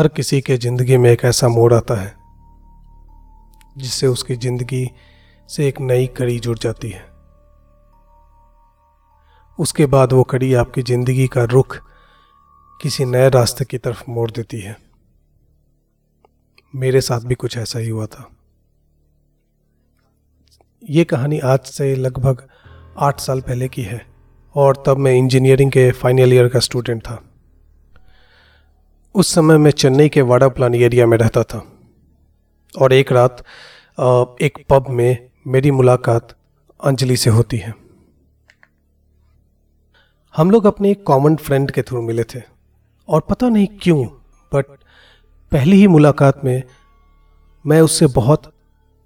हर किसी के ज़िंदगी में एक ऐसा मोड़ आता है, जिससे उसकी ज़िंदगी से एक नई कड़ी जुड़ जाती है। उसके बाद वो कड़ी आपकी ज़िंदगी का रुख किसी नए रास्ते की तरफ़ मोड़ देती है। मेरे साथ भी कुछ ऐसा ही हुआ था। ये कहानी आज से लगभग आठ साल पहले की है, और तब मैं इंजीनियरिंग के फाइनल ईयर का स्टूडेंट था। उस समय मैं चेन्नई के वाड़ा प्लान एरिया में रहता था। और एक रात एक पब में मेरी मुलाकात अंजलि से होती है। हम लोग अपने एक कॉमन फ्रेंड के थ्रू मिले थे। और पता नहीं क्यों बट पहली ही मुलाकात में मैं उससे बहुत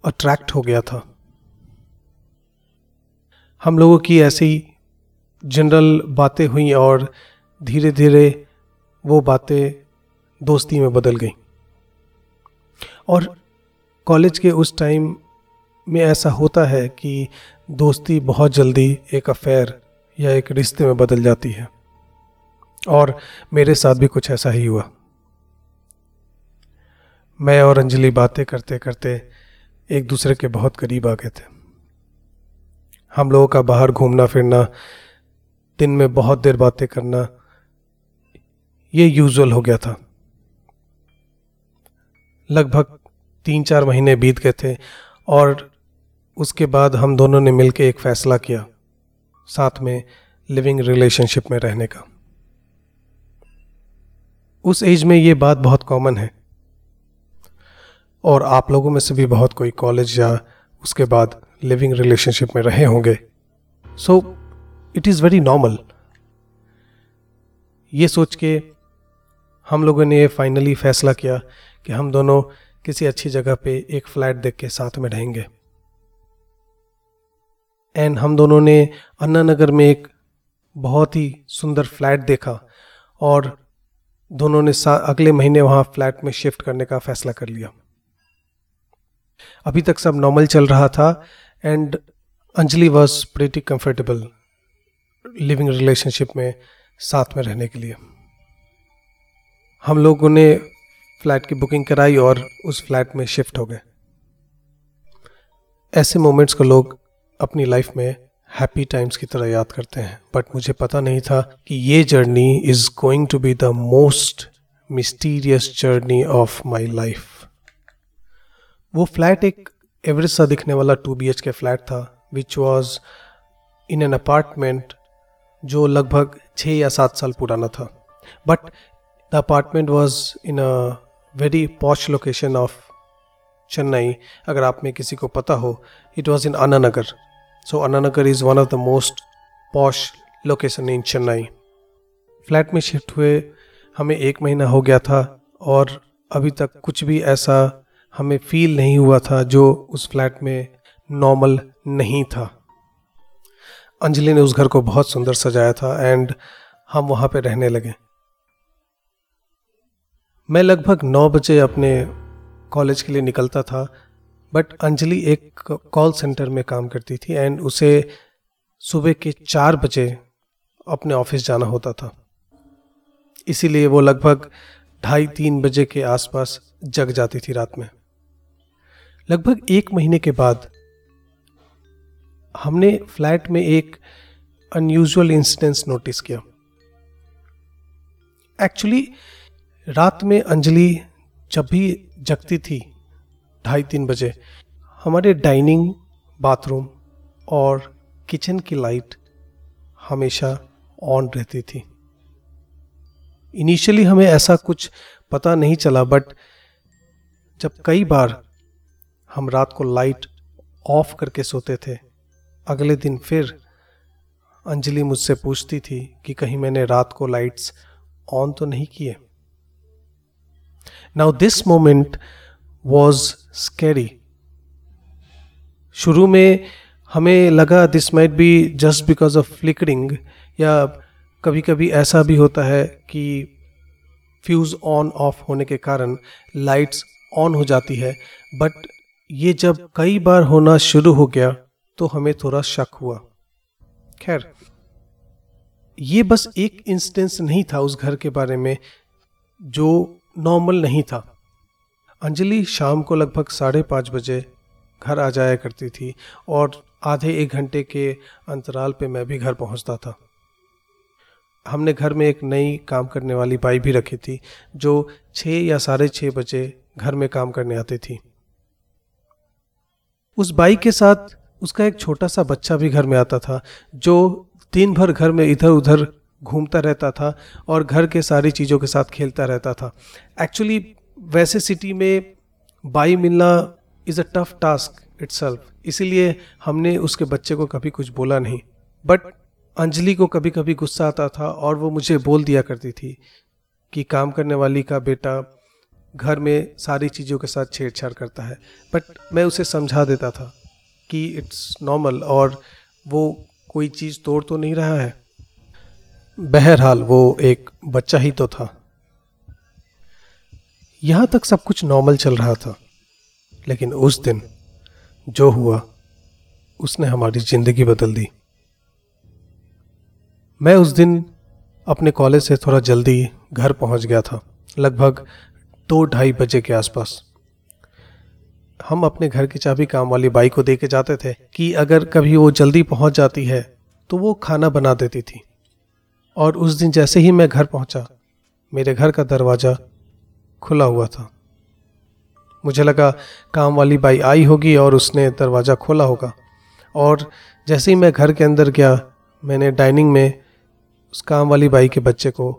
अट्रैक्ट हो गया था। हम लोगों की ऐसी जनरल बातें हुई और धीरे धीरे वो बातें दोस्ती में बदल गई। और कॉलेज के उस टाइम में ऐसा होता है कि दोस्ती बहुत जल्दी एक अफेयर या एक रिश्ते में बदल जाती है। और मेरे साथ भी कुछ ऐसा ही हुआ। मैं और अंजलि बातें करते करते एक दूसरे के बहुत करीब आ गए थे। हम लोगों का बाहर घूमना फिरना, दिन में बहुत देर बातें करना, ये यूजुअल हो गया था। लगभग तीन चार महीने बीत गए थे और उसके बाद हम दोनों ने मिलकर एक फ़ैसला किया, साथ में लिविंग रिलेशनशिप में रहने का। उस एज में ये बात बहुत कॉमन है और आप लोगों में से भी बहुत कोई कॉलेज या उसके बाद लिविंग रिलेशनशिप में रहे होंगे। So it is very normal ये सोच के हम लोगों ने ये फाइनली फैसला किया कि हम दोनों किसी अच्छी जगह पे एक फ्लैट देख के साथ में रहेंगे। एंड हम दोनों ने अन्ना नगर में एक बहुत ही सुंदर फ्लैट देखा और दोनों ने अगले महीने वहाँ फ्लैट में शिफ्ट करने का फैसला कर लिया। अभी तक सब नॉर्मल चल रहा था and Anjali was pretty comfortable living relationship में साथ में रहने के लिए। हम लोगों ने फ्लैट की बुकिंग कराई और उस फ्लैट में शिफ्ट हो गए। ऐसे मोमेंट्स को लोग अपनी लाइफ में हैप्पी टाइम्स की तरह याद करते हैं। बट मुझे पता नहीं था कि ये journey is going to be the most mysterious journey of my life. वो फ्लैट एक एवरेज सा दिखने वाला two B H K flat था which was in an apartment जो लगभग छः या सात साल पुराना था। But the apartment was in a very posh location of Chennai अगर आप में किसी को पता हो it was in Annanagar so Annanagar is one of the most posh location in Chennai flat में शिफ्ट हुए, हमें एक महीना हो गया था और अभी तक कुछ भी ऐसा हमें फील नहीं हुआ था जो उस फ्लैट में नॉर्मल नहीं था। अंजलि ने उस घर को बहुत सुंदर सजाया था एंड हम वहाँ पे रहने लगे। मैं लगभग नौ बजे अपने कॉलेज के लिए निकलता था बट अंजलि एक कॉल सेंटर में काम करती थी एंड उसे सुबह के चार बजे अपने ऑफ़िस जाना होता था। इसीलिए वो लगभग ढाई तीन बजे के आसपास जग जाती थी रात में। लगभग एक महीने के बाद हमने फ्लैट में एक अनयूजुअल इंसिडेंस नोटिस किया। एक्चुअली रात में अंजलि जब भी जगती थी, ढाई तीन बजे, हमारे डाइनिंग, बाथरूम और किचन की लाइट हमेशा ऑन रहती थी। इनिशियली हमें ऐसा कुछ पता नहीं चला, बट जब कई बार हम रात को लाइट ऑफ़ करके सोते थे, अगले दिन फिर अंजलि मुझसे पूछती थी कि कहीं मैंने रात को लाइट्स ऑन तो नहीं किए। Now this moment was scary शुरू में हमें लगा this might be just because of flickering या कभी कभी ऐसा भी होता है कि फ्यूज़ ऑन ऑफ़ होने के कारण लाइट्स ऑन हो जाती है। बट ये जब कई बार होना शुरू हो गया तो हमें थोड़ा शक हुआ। खैर ये बस एक इंस्टेंस नहीं था उस घर के बारे में जो नॉर्मल नहीं था। अंजलि शाम को लगभग साढ़े पाँच बजे घर आ जाया करती थी और आधे एक घंटे के अंतराल पे मैं भी घर पहुँचता था। हमने घर में एक नई काम करने वाली बाई भी रखी थी, जो छः या साढ़े छः बजे घर में काम करने आती थी। उस बाई के साथ उसका एक छोटा सा बच्चा भी घर में आता था, जो दिन भर घर में इधर उधर घूमता रहता था और घर के सारी चीज़ों के साथ खेलता रहता था। एक्चुअली वैसे सिटी में बाई मिलना is a tough task itself इसीलिए हमने उसके बच्चे को कभी कुछ बोला नहीं। बट अंजलि को कभी कभी गुस्सा आता था और वो मुझे बोल दिया करती थी कि काम करने वाली का बेटा घर में सारी चीज़ों के साथ छेड़छाड़ करता है। बट मैं उसे समझा देता था कि इट्स नॉर्मल और वो कोई चीज़ तोड़ तो नहीं रहा है। बहरहाल वो एक बच्चा ही तो था। यहाँ तक सब कुछ नॉर्मल चल रहा था, लेकिन उस दिन जो हुआ, उसने हमारी ज़िंदगी बदल दी। मैं उस दिन अपने कॉलेज से थोड़ा जल्दी घर पहुँच गया था, लगभग दो ढाई बजे के आसपास। हम अपने घर की चाबी काम वाली बाई को दे के जाते थे कि अगर कभी वो जल्दी पहुँच जाती है तो वो खाना बना देती थी। और उस दिन जैसे ही मैं घर पहुँचा, मेरे घर का दरवाज़ा खुला हुआ था। मुझे लगा, काम वाली बाई आई होगी और उसने दरवाज़ा खोला होगा। और जैसे ही मैं घर के अंदर गया, मैंने डाइनिंग में उस काम वाली बाई के बच्चे को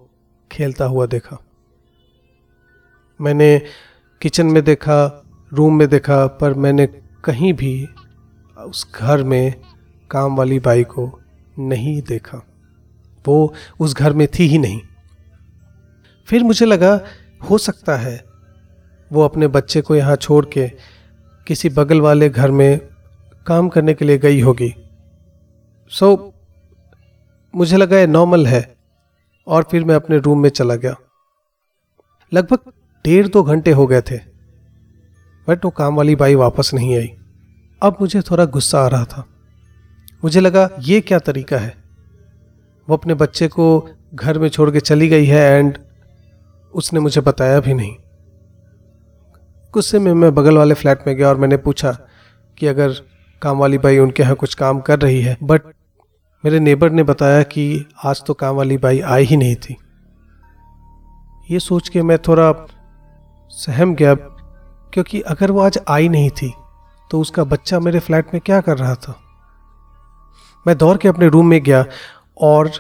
खेलता हुआ देखा। मैंने किचन में देखा, रूम में देखा, पर मैंने कहीं भी उस घर में काम वाली बाई को नहीं देखा। वो उस घर में थी ही नहीं। फिर मुझे लगा हो सकता है वो अपने बच्चे को यहाँ छोड़ के किसी बगल वाले घर में काम करने के लिए गई होगी। सो so, मुझे लगा ये नॉर्मल है और फिर मैं अपने रूम में चला गया। लगभग डेढ़ दो घंटे हो गए थे बट वो काम वाली बाई वापस नहीं आई। अब मुझे थोड़ा गुस्सा आ रहा था। मुझे लगा ये क्या तरीका है? वो अपने बच्चे को घर में छोड़ के चली गई है एंड उसने मुझे बताया भी नहीं। गुस्से में मैं बगल वाले फ्लैट में गया और मैंने पूछा कि अगर काम वाली बाई उनके यहाँ कुछ काम कर रही है बट मेरे नेबर ने बताया कि आज तो काम वाली बाई आई ही नहीं थी। ये सोच के मैं थोड़ा सहम गया, क्योंकि अगर वो आज आई नहीं थी तो उसका बच्चा मेरे फ्लैट में क्या कर रहा था? मैं दौड़ के अपने रूम में गया और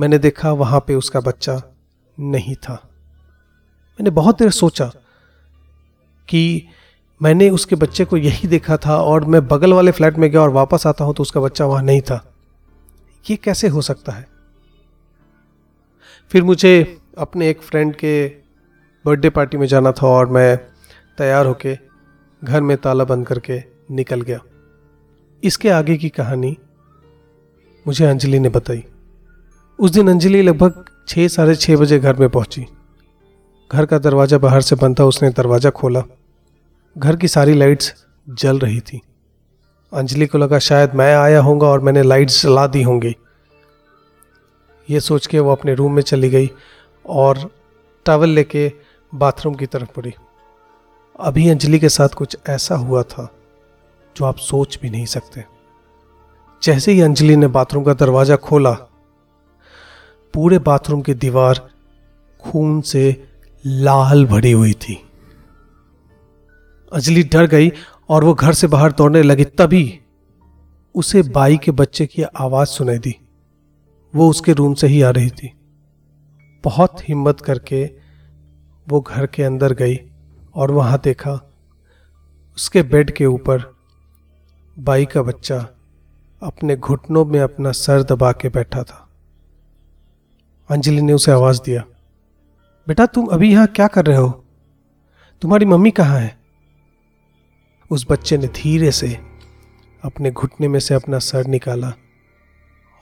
मैंने देखा वहाँ पे उसका बच्चा नहीं था। मैंने बहुत देर सोचा कि मैंने उसके बच्चे को यही देखा था और मैं बगल वाले फ्लैट में गया और वापस आता हूँ तो उसका बच्चा वहाँ नहीं था। ये कैसे हो सकता है? फिर मुझे अपने एक फ्रेंड के बर्थडे पार्टी में जाना था और मैं तैयार होके घर में ताला बंद करके निकल गया। इसके आगे की कहानी मुझे अंजलि ने बताई। उस दिन अंजलि लगभग छः साढ़े छः बजे घर में पहुँची। घर का दरवाज़ा बाहर से बंद था, उसने दरवाज़ा खोला। घर की सारी लाइट्स जल रही थी। अंजलि को लगा शायद मैं आया होऊँगा और मैंने लाइट्स जला दी होंगी। ये सोच के वो अपने रूम में चली गई और टावल लेके बाथरूम की तरफ़ पड़ी। अभी अंजलि के साथ कुछ ऐसा हुआ था जो आप सोच भी नहीं सकते। जैसे ही अंजलि ने बाथरूम का दरवाज़ा खोला पूरे बाथरूम की दीवार खून से लाल भरी हुई थी। अंजलि डर गई और वो घर से बाहर दौड़ने लगी। तभी उसे बाई के बच्चे की आवाज़ सुनाई दी। वो उसके रूम से ही आ रही थी। बहुत हिम्मत करके वो घर के अंदर गई और वहाँ देखा उसके बेड के ऊपर बाई का बच्चा अपने घुटनों में अपना सर दबा के बैठा था। अंजलि ने उसे आवाज़ दिया, बेटा, तुम अभी यहाँ क्या कर रहे हो? तुम्हारी मम्मी कहाँ है? उस बच्चे ने धीरे से अपने घुटने में से अपना सर निकाला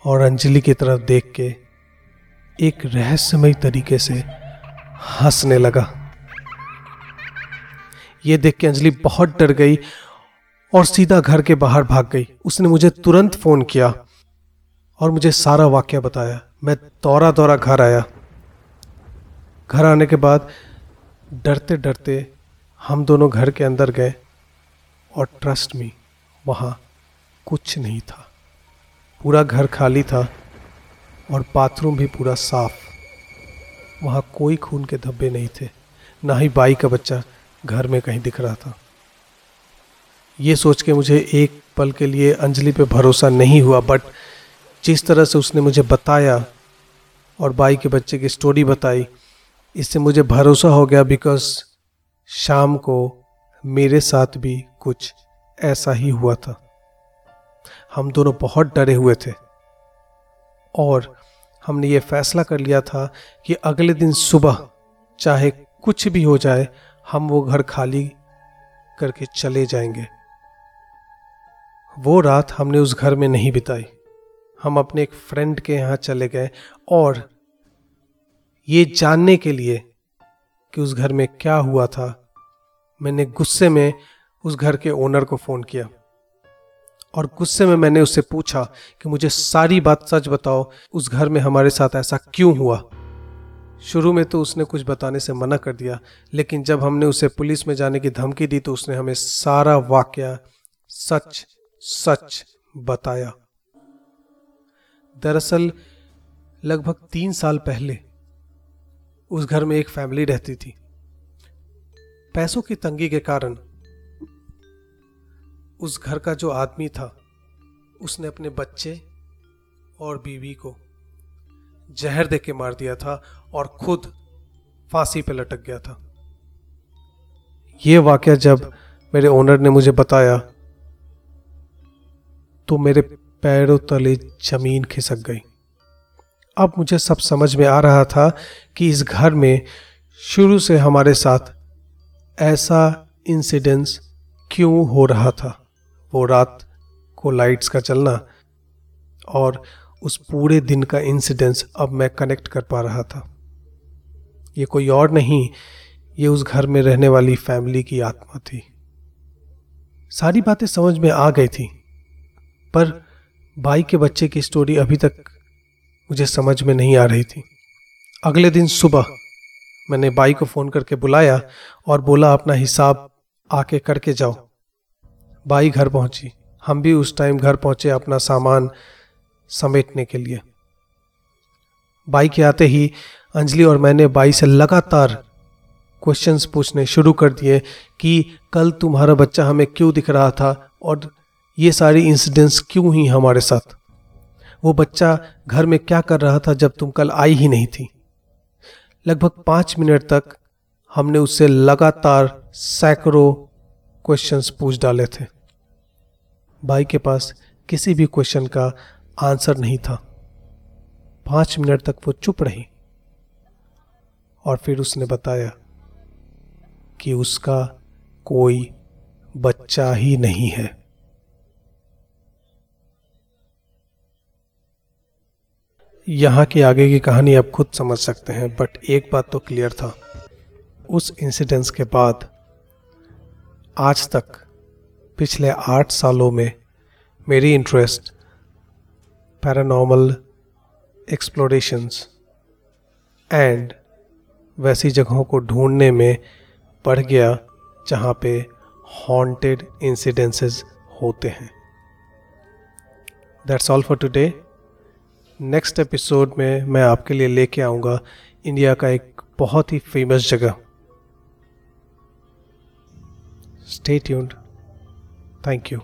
और अंजलि की तरफ़ देख के एक रहस्यमय तरीके से हंसने लगा। यह देख के अंजलि बहुत डर गई और सीधा घर के बाहर भाग गई। उसने मुझे तुरंत फ़ोन किया और मुझे सारा वाक्य बताया। मैं दौरा दौरा घर आया। घर आने के बाद डरते डरते हम दोनों घर के अंदर गए और ट्रस्ट मी वहाँ कुछ नहीं था। पूरा घर खाली था और बाथरूम भी पूरा साफ़। वहाँ कोई खून के धब्बे नहीं थे, ना ही बाई का बच्चा घर में कहीं दिख रहा था। ये सोच के मुझे एक पल के लिए अंजलि पे भरोसा नहीं हुआ बट जिस तरह से उसने मुझे बताया और बाई के बच्चे की स्टोरी बताई, इससे मुझे भरोसा हो गया बिकॉज़ शाम को मेरे साथ भी कुछ ऐसा ही हुआ था। हम दोनों बहुत डरे हुए थे और हमने ये फैसला कर लिया था कि अगले दिन सुबह चाहे कुछ भी हो जाए, हम वो घर खाली करके चले जाएँगे। वो रात हमने उस घर में नहीं बिताई। हम अपने एक फ्रेंड के यहाँ चले गए और ये जानने के लिए कि उस घर में क्या हुआ था, मैंने गुस्से में उस घर के ओनर को फ़ोन किया और गुस्से में मैंने उससे पूछा कि मुझे सारी बात सच बताओ, उस घर में हमारे साथ ऐसा क्यों हुआ? शुरू में तो उसने कुछ बताने से मना कर दिया, लेकिन जब हमने उसे पुलिस में जाने की धमकी दी तो उसने हमें सारा वाक्य सच सच बताया। दरअसल, लगभग तीन साल पहले, उस घर में एक फैमिली रहती थी। पैसों की तंगी के कारण, उस घर का जो आदमी था, उसने अपने बच्चे और बीवी को जहर दे के मार दिया था और खुद फांसी पे लटक गया था। ये वाक्य जब मेरे ओनर ने मुझे बताया तो मेरे पैरों तले ज़मीन खिसक गई। अब मुझे सब समझ में आ रहा था कि इस घर में शुरू से हमारे साथ ऐसा इंसिडेंस क्यों हो रहा था। वो रात को लाइट्स का चलना और उस पूरे दिन का इंसिडेंस अब मैं कनेक्ट कर पा रहा था। ये कोई और नहीं, ये उस घर में रहने वाली फैमिली की आत्मा थी। सारी बातें समझ में आ गई थी, पर भाई के बच्चे की स्टोरी अभी तक मुझे समझ में नहीं आ रही थी। अगले दिन सुबह मैंने बाई को फ़ोन करके बुलाया और बोला, अपना हिसाब आके करके जाओ। बाई घर पहुँची। हम भी उस टाइम घर पहुँचे अपना सामान समेटने के लिए। बाई के आते ही अंजलि और मैंने बाई से लगातार क्वेश्चंस पूछने शुरू कर दिए कि, कल तुम्हारा बच्चा हमें क्यों दिख रहा था? और ये सारी इंसिडेंट्स क्यों ही हमारे साथ? वो बच्चा घर में क्या कर रहा था जब तुम कल आई ही नहीं थी? लगभग पाँच मिनट तक हमने उससे लगातार सैकड़ों क्वेश्चंस पूछ डाले थे। भाई के पास किसी भी क्वेश्चन का आंसर नहीं था। पाँच मिनट तक वो चुप रही। और फिर उसने बताया कि उसका कोई बच्चा ही नहीं है। यहाँ की आगे की कहानी आप खुद समझ सकते हैं बट एक बात तो क्लियर था। उस इंसिडेंस के बाद, आज तक, पिछले आठ सालों में मेरी इंटरेस्ट पैरानॉर्मल एक्सप्लोरेशंस एंड वैसी जगहों को ढूँढने में बढ़ गया जहाँ पे हॉन्टेड इंसिडेंसेस होते हैं। That's all for today next episode में मैं आपके लिए लेके आऊँगा इंडिया का एक बहुत ही फ़ेमस जगह। Stay tuned thank you